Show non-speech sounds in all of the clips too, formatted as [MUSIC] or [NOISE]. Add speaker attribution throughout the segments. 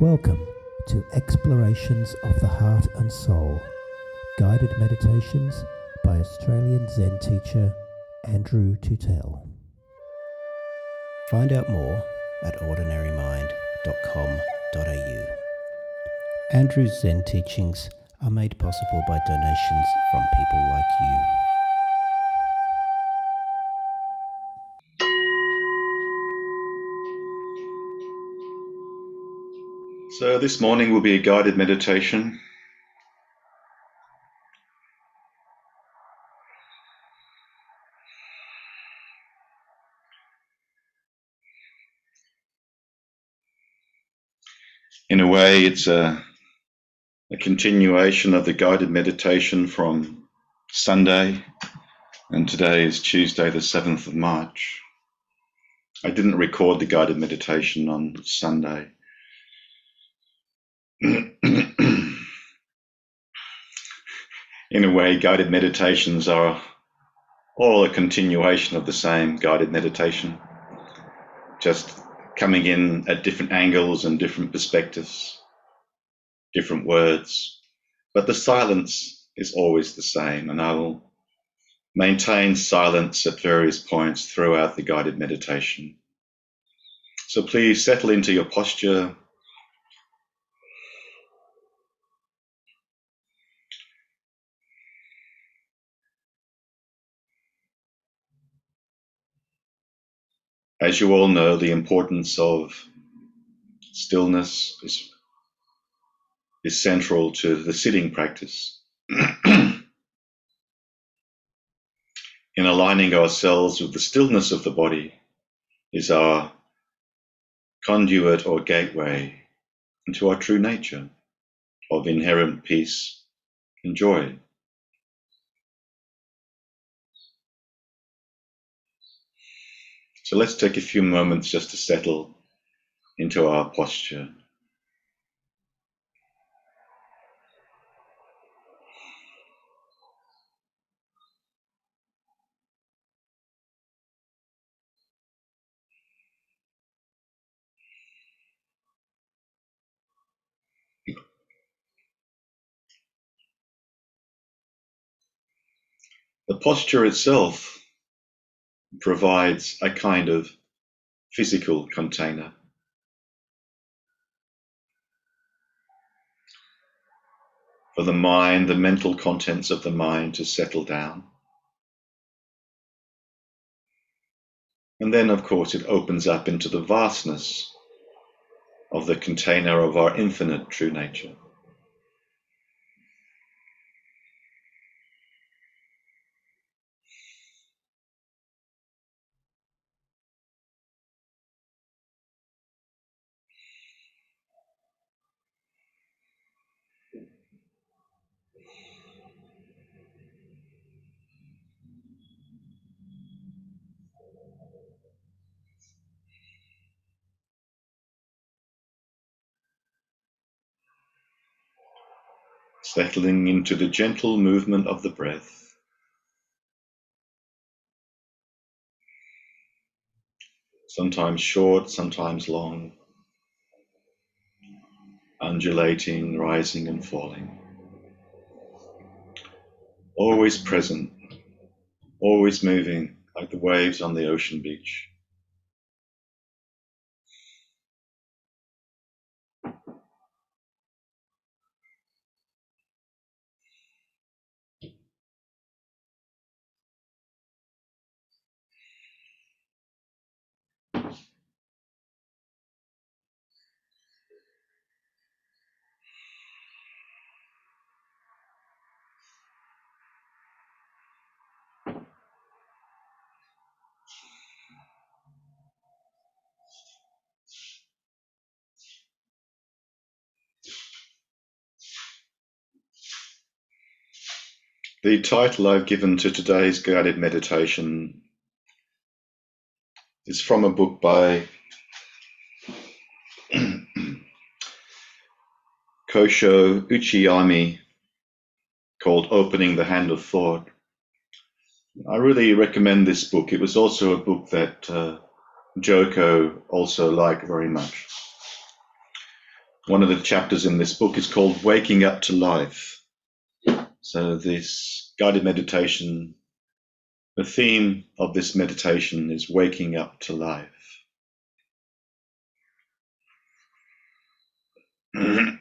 Speaker 1: Welcome to Explorations of the Heart and Soul, guided meditations by Australian Zen teacher Andrew Tootell. Find out more at ordinarymind.com.au. Andrew's Zen teachings are made possible by donations from people like you.
Speaker 2: So, this morning will be a guided meditation. In a way, it's a, a continuation of the guided meditation from Sunday, and today is Tuesday, the 7th of March. I didn't record the guided meditation on Sunday [CLEARS THROAT] in a way, guided meditations are all a continuation of the same guided meditation, just coming in at different angles and different perspectives, different words. But the silence is always the same, and I will maintain silence at various points throughout the guided meditation. So please settle into your posture As you all know, the importance of stillness is, is central to the sitting practice. [CLEARS THROAT] In aligning ourselves with the stillness of the body is our conduit or gateway into our true nature of inherent peace and joy. So let's take a few moments just to settle into our posture. The posture itself provides a kind of physical container. For the mind, the mental contents of the mind to settle down. And then, of course, it opens up into the vastness of the container of our infinite true nature. Settling into the gentle movement of the breath. Sometimes short, sometimes long, undulating, rising and falling. Always present, always moving like the waves on the ocean beach. The title I've given to today's guided meditation is from a book by [CLEARS THROAT] Kosho Uchiyama called Opening the Hand of Thought. I really recommend this book. It was also a book that uh, Joko also liked very much. one of the chapters in this book is called Waking Up to Life. So, this guided meditation, the theme of this meditation is waking up to life. [CLEARS THROAT]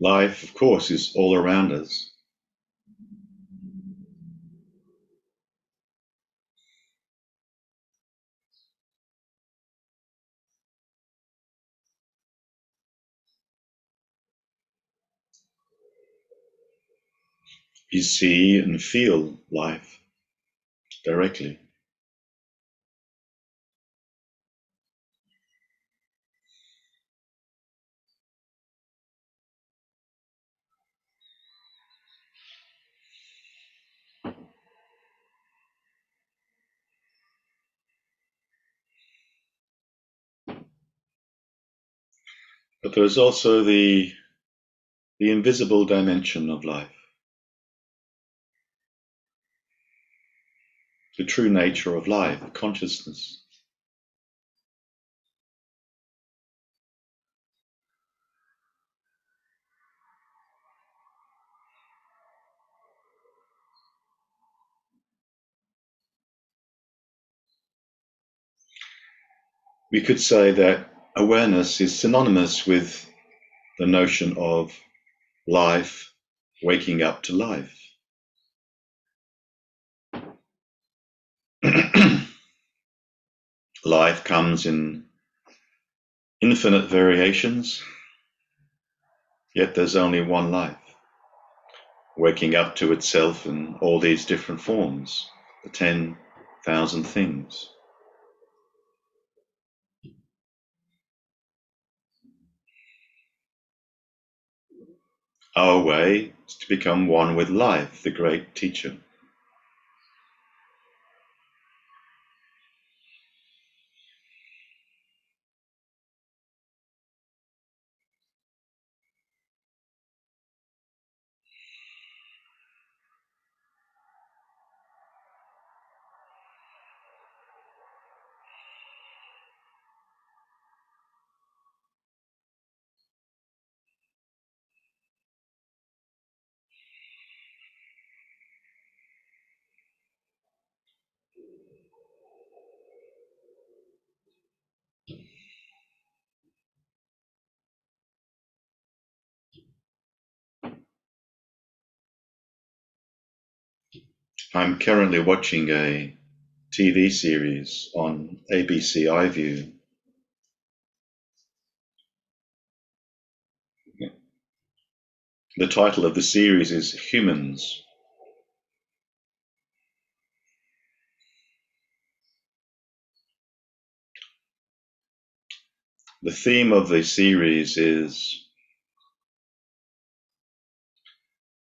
Speaker 2: Life, of course, is all around us. You see and feel life directly. But there's also the, the invisible dimension of life, the true nature of life, consciousness. We could say that awareness is synonymous with the notion of life, waking up to life. [CLEARS THROAT] life comes in infinite variations, yet there's only one life, waking up to itself in all these different forms, the 10,000 things. Our way is to become one with life, the great teacher. I'm currently watching a TV series on ABC iView. The title of the series is Humans. The theme of the series is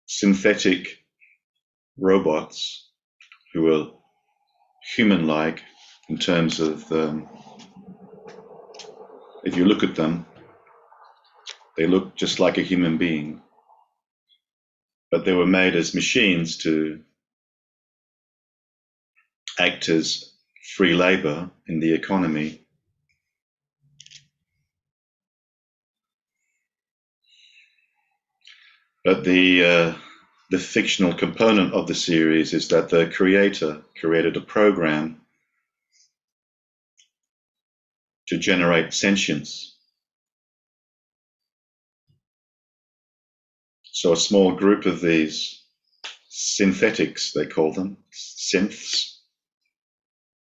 Speaker 2: synthetic robots who are human-like in terms of um, if you look at them, they look just like a human being, but they were made as machines to act as free labor in the economy. But the uh, the fictional component of the series is that the creator created a program to generate sentience. So a small group of these synthetics, they call them, synths,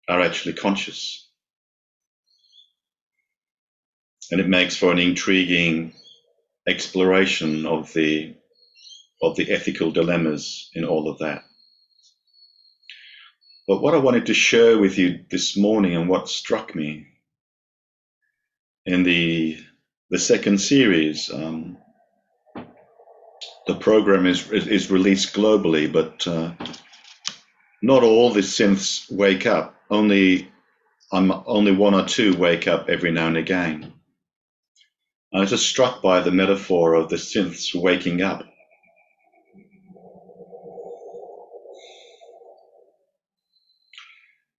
Speaker 2: are actually conscious. And it makes for an intriguing exploration of the of the ethical dilemmas in all of that. But what I wanted to share with you this morning and what struck me in the the second series, um, the program is is released globally, but uh, not all the synths wake up. Only I'm only one or two wake up every now and again. I was just struck by the metaphor of the synths waking up.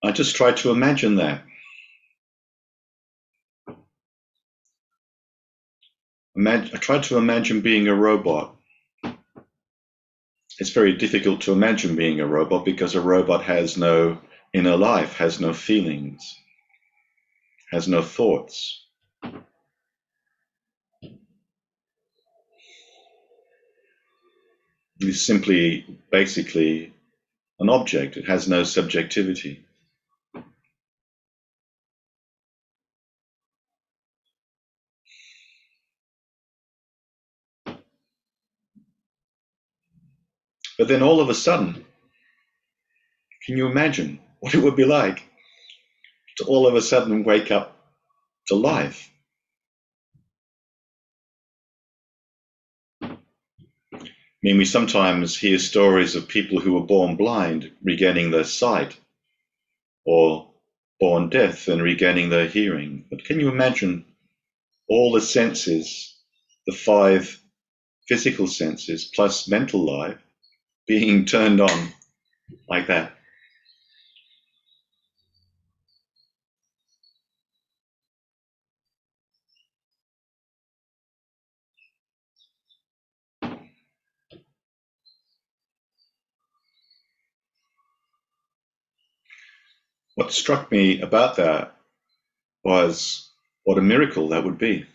Speaker 2: I just try to imagine that. I try to imagine being a robot. It's very difficult to imagine being a robot because a robot has no inner life, has no feelings, has no thoughts. It's simply, basically, an object. It has no subjectivity. But then all of a sudden, can you imagine what it would be like to all of a sudden wake up to life? I mean, we sometimes hear stories of people who were born blind regaining their sight, or born deaf and regaining their hearing. But can you imagine all the senses, the five physical senses plus mental life, being turned on like that. What struck me about that was what a miracle that would be.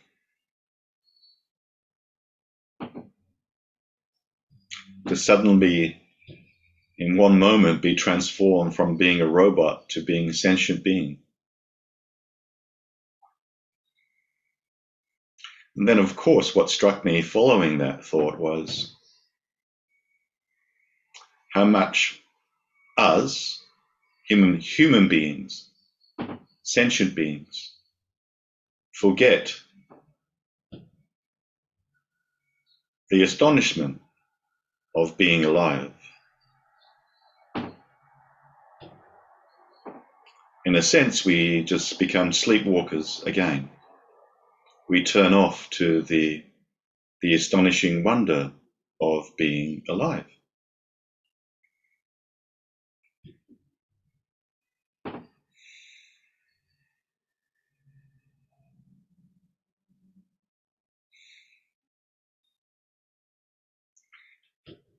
Speaker 2: To suddenly, in one moment, be transformed from being a robot to being a sentient being. And then, of course, what struck me following that thought was how much us, human, human beings, sentient beings, forget the astonishment of being alive. In a sense, we just become sleepwalkers again. We turn off to the, the astonishing wonder of being alive.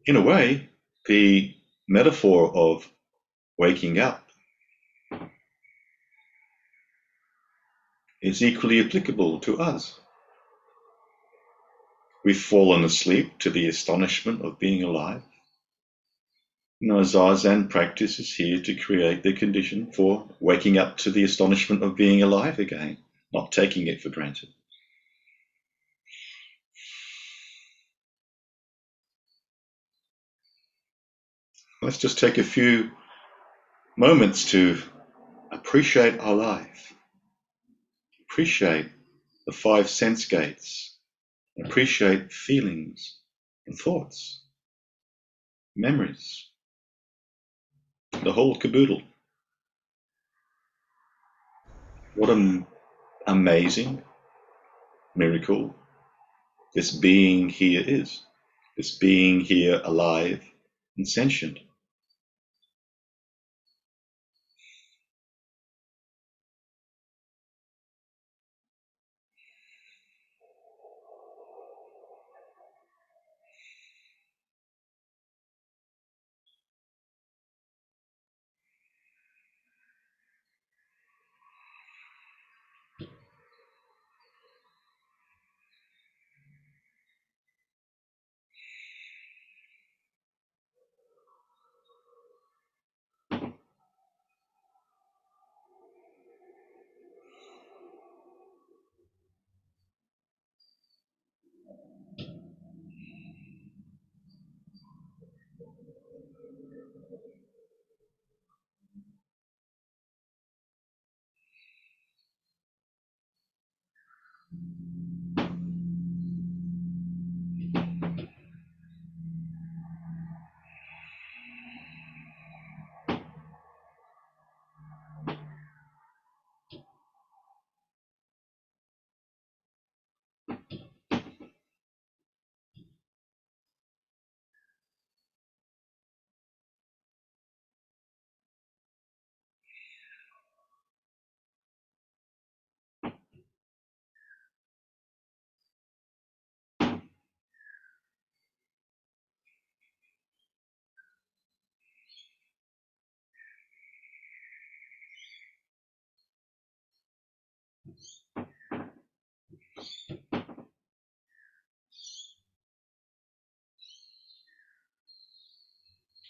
Speaker 2: In a way, the metaphor of waking up is equally applicable to us. We've fallen asleep to the astonishment of being alive. You know, Zazen practice is here to create the condition for waking up to the astonishment of being alive again, not taking it for granted. Let's just take a few moments to appreciate our life, appreciate the five sense gates, appreciate feelings and thoughts, memories, the whole caboodle. What an amazing miracle this being here is, this being here alive and sentient.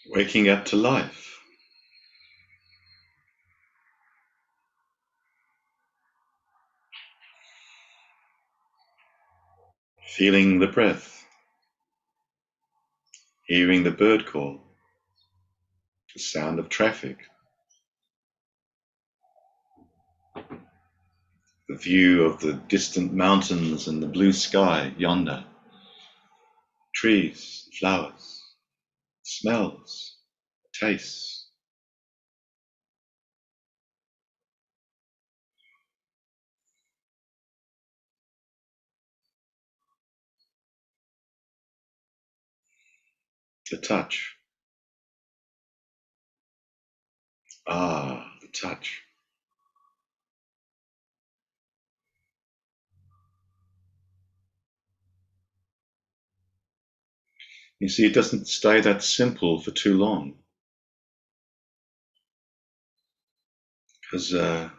Speaker 2: Waking up to life. Feeling the breath. Hearing the bird call. The sound of traffic. The view of the distant mountains and the blue sky yonder. Trees, flowers, smells, tastes. The touch. Ah, the touch. You see, it doesn't stay that simple for too long. Because uh,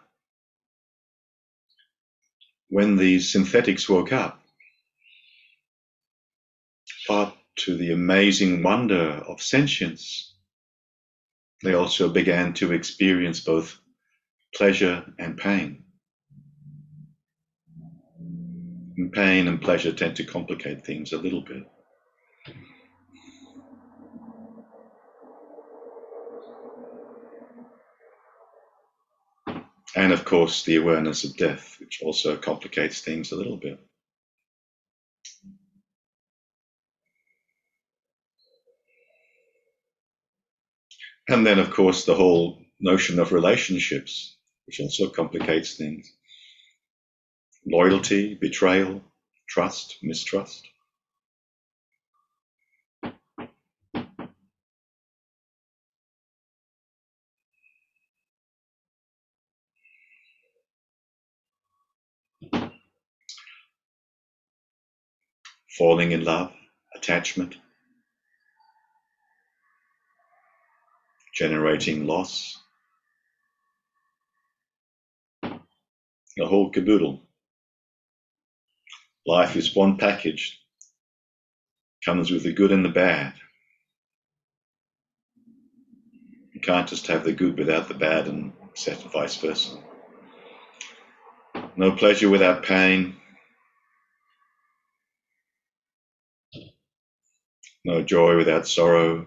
Speaker 2: when the synthetics woke up, but to the amazing wonder of sentience, they also began to experience both pleasure and pain. And pain and pleasure tend to complicate things a little bit. And of course, the awareness of death, which also complicates things a little bit. And then, of course, the whole notion of relationships, which also complicates things loyalty, betrayal, trust, mistrust. Falling in love, attachment, generating loss, the whole caboodle. Life is one package, comes with the good and the bad. You can't just have the good without the bad and vice versa. No pleasure without pain, no joy without sorrow.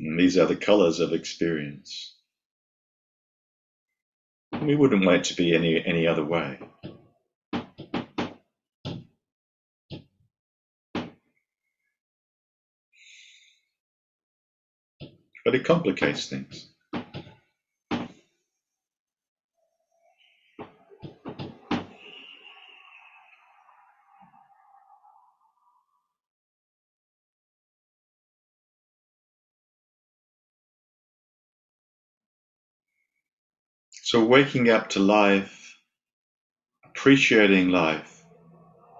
Speaker 2: And these are the colors of experience. We wouldn't want it to be any, any other way. But it complicates things. So, waking up to life, appreciating life,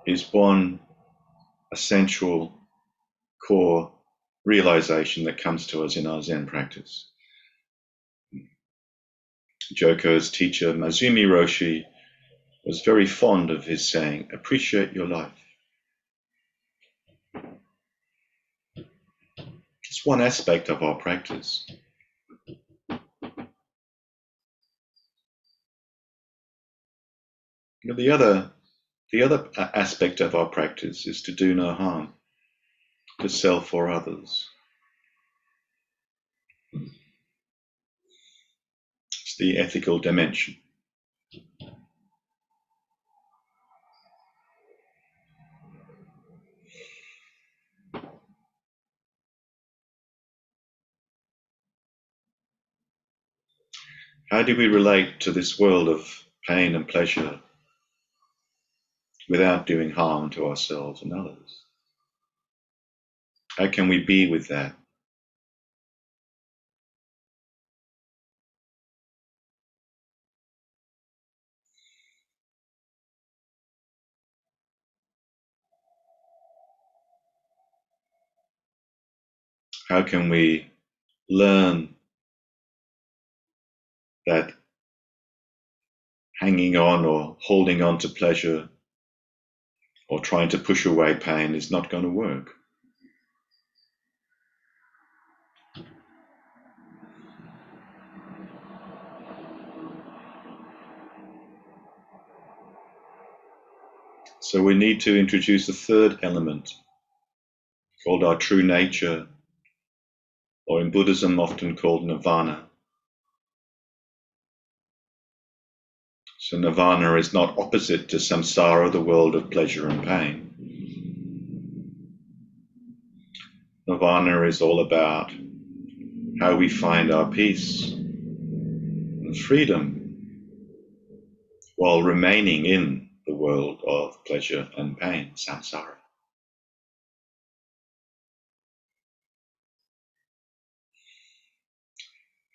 Speaker 2: is one essential core realization that comes to us in our Zen practice. Joko's teacher, Maezumi Roshi, was very fond of his saying, appreciate your life. It's one aspect of our practice. The other, the other uh, aspect of our practice is to do no harm to self or others. It's the ethical dimension. How do we relate to this world of pain and pleasure without doing harm to ourselves and others? How can we be with that? How can we learn that hanging on or holding on to pleasure or trying to push away pain is not going to work? So we need to introduce a third element called our true nature, or in Buddhism often called nirvana. So nirvana is not opposite to samsara, the world of pleasure and pain. Nirvana is all about how we find our peace and freedom while remaining in the world of pleasure and pain, samsara.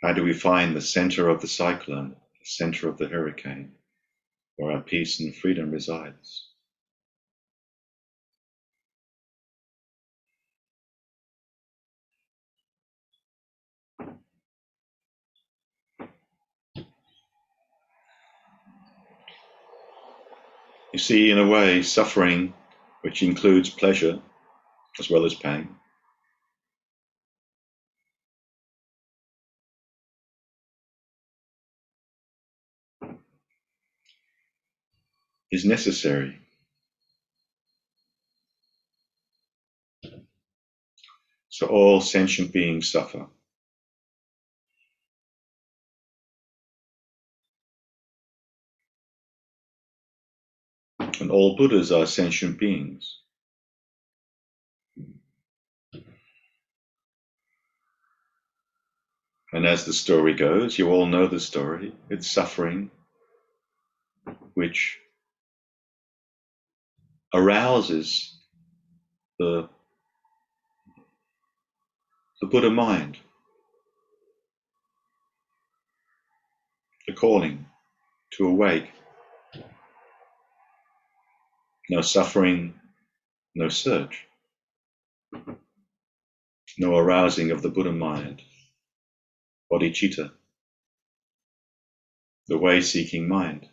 Speaker 2: How do we find the center of the cyclone, the center of the hurricane, where our peace and freedom resides? You see, in a way, suffering, which includes pleasure as well as pain, is necessary. So all sentient beings suffer. And all Buddhas are sentient beings. And as the story goes, you all know the story, it's suffering which arouses the, the Buddha mind, the calling to awake no suffering, no search, no arousing of the Buddha mind, bodhicitta, the way seeking mind,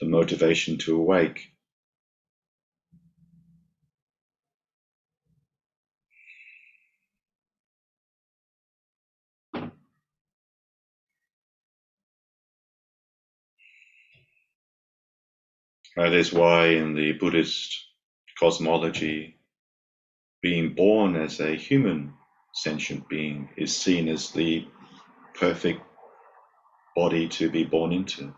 Speaker 2: the motivation to awake. Uh, that is why in the Buddhist cosmology, being born as a human sentient being is seen as the perfect body to be born into.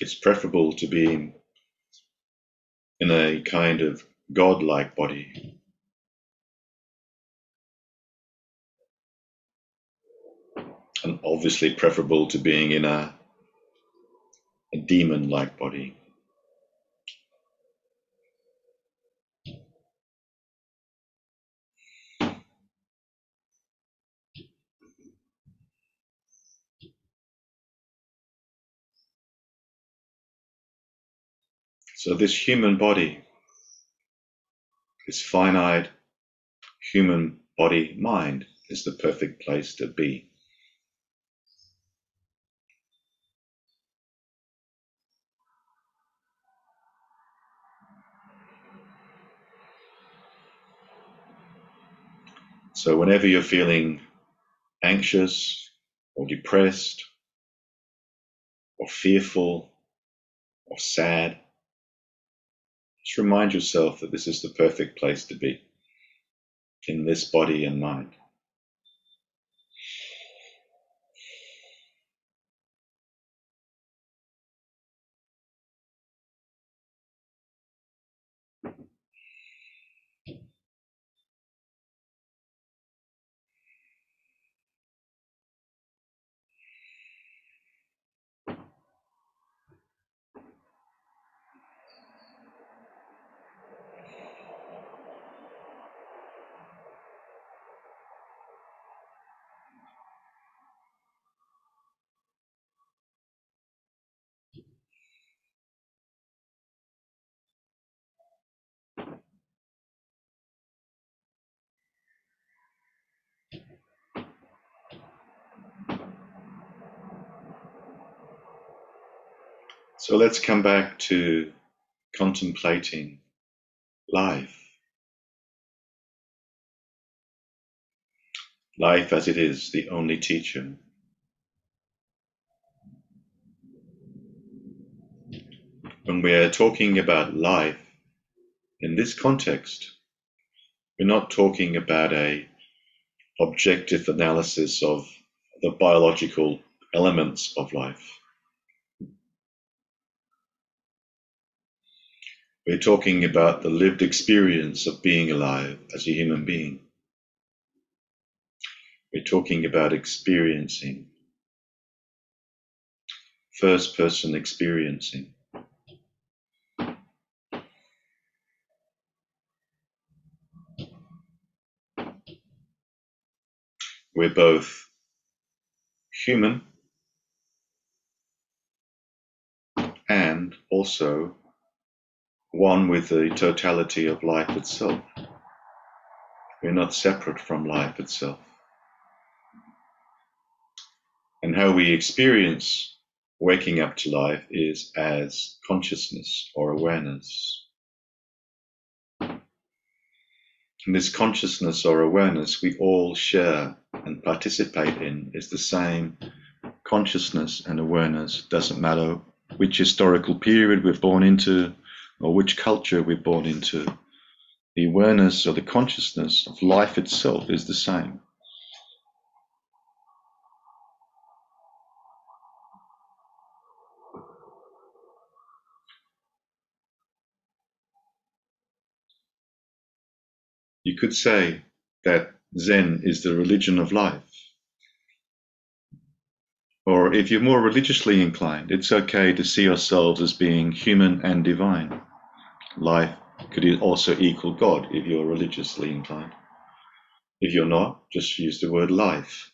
Speaker 2: It's preferable to being in a kind of godlike body. And obviously preferable to being in a a demon like body. So, this human body, this finite human body mind, is the perfect place to be. So, whenever you're feeling anxious or depressed or fearful or sad, just remind yourself that this is the perfect place to be in this body and mind. So let's come back to contemplating life. Life as it is, the only teacher. When we're talking about life in this context, we're not talking about a objective analysis of the biological elements of life. We're talking about the lived experience of being alive as a human being. We're talking about experiencing, first person experiencing. We're both human and also one with the totality of life itself. We're not separate from life itself. And how we experience waking up to life is as consciousness or awareness. And this consciousness or awareness we all share and participate in is the same consciousness and awareness. Doesn't matter which historical period we're born into, or which culture we're born into, the awareness or the consciousness of life itself is the same. You could say that Zen is the religion of life. Or if you're more religiously inclined, it's okay to see ourselves as being human and divine life could also equal God if you're religiously inclined. If you're not, just use the word life.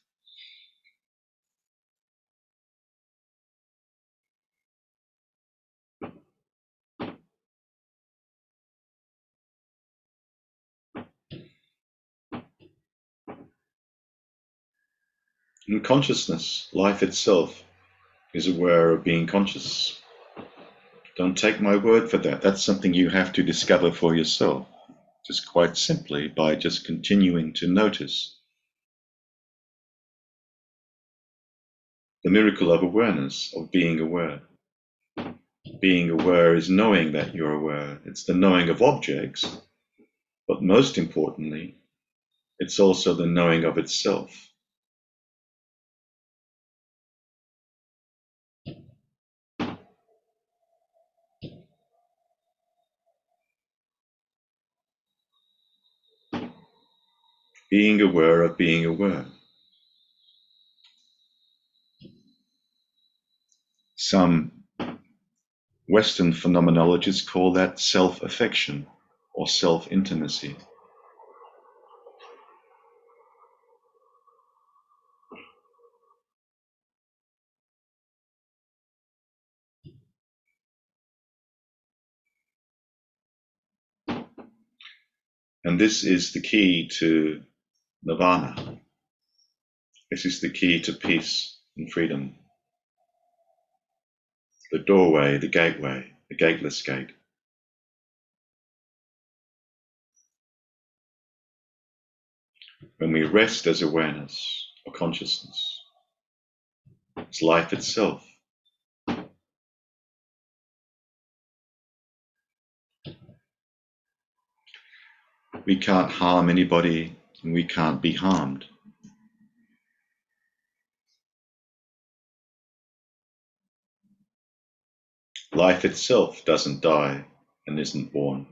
Speaker 2: In consciousness, life itself is aware of being conscious. Don't take my word for that. That's something you have to discover for yourself, just quite simply by just continuing to notice. The miracle of awareness, of being aware. Being aware is knowing that you're aware. It's the knowing of objects, but most importantly, it's also the knowing of itself. Being aware of being aware. Some Western phenomenologists call that self affection or self intimacy. And this is the key to nirvana. This is the key to peace and freedom. The doorway, the gateway, the gateless gate. When we rest as awareness or consciousness, it's life itself. We can't harm anybody and we can't be harmed. Life itself doesn't die and isn't born.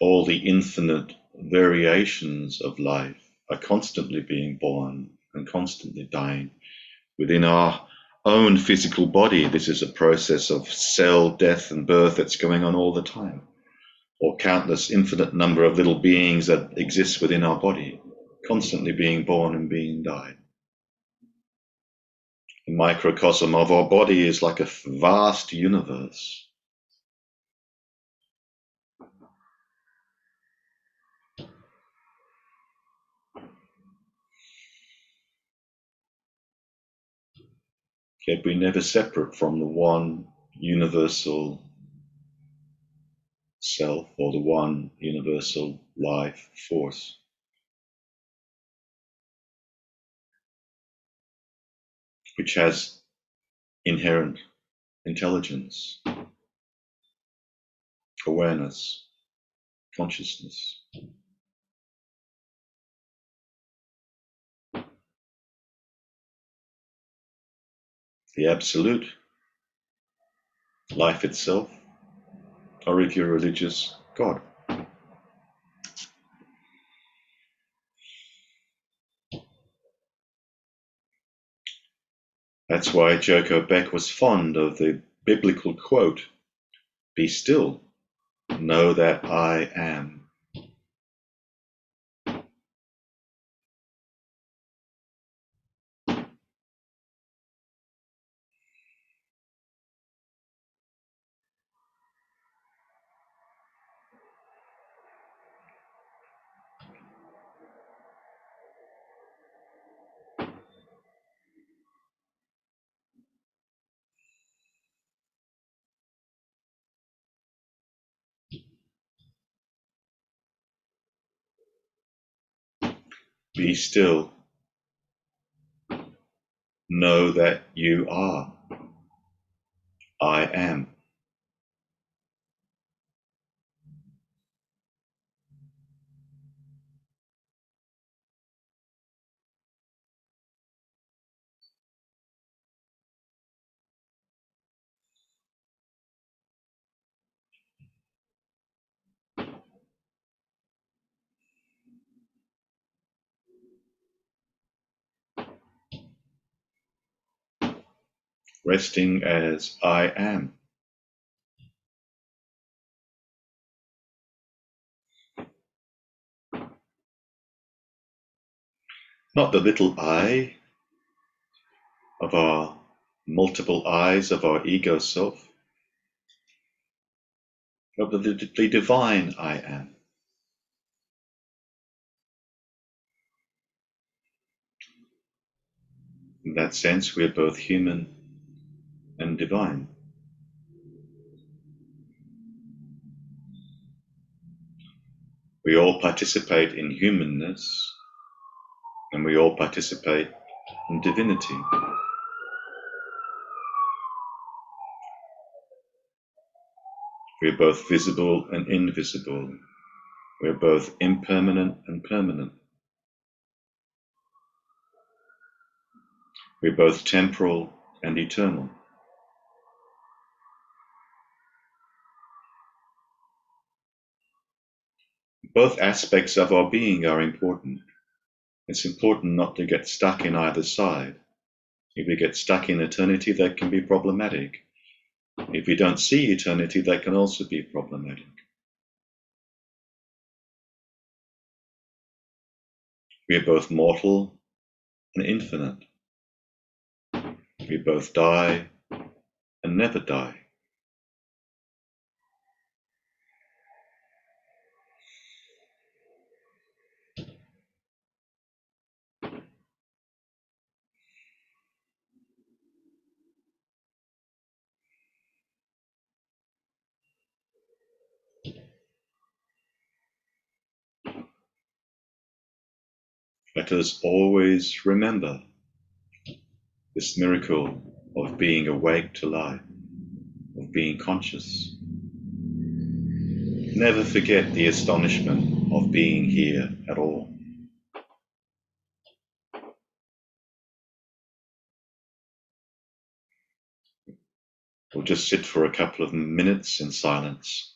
Speaker 2: All the infinite variations of life are constantly being born and constantly dying. Within our own physical body, this is a process of cell death and birth that's going on all the time or countless infinite number of little beings that exist within our body, constantly being born and being died. The microcosm of our body is like a vast universe. yet we never separate from the one universal self or the one universal life force. Which has inherent intelligence, awareness, consciousness. The Absolute, life itself, or if you're religious, God. That's why Joko Beck was fond of the biblical quote, Be still, know that I am. Be still. Know that you are. I am. Resting as I am. Not the little I of our multiple eyes of our ego self, but the, the divine I am. In that sense, we're both human and divine. We all participate in humanness and we all participate in divinity. We're both visible and invisible. We're both impermanent and permanent. We're both temporal and eternal. Both aspects of our being are important. It's important not to get stuck in either side. If we get stuck in eternity, that can be problematic. If we don't see eternity, that can also be problematic. We are both mortal and infinite. We both die and never die. Let us always remember this miracle of being awake to life, of being conscious. Never forget the astonishment of being here at all. We'll just sit for a couple of minutes in silence.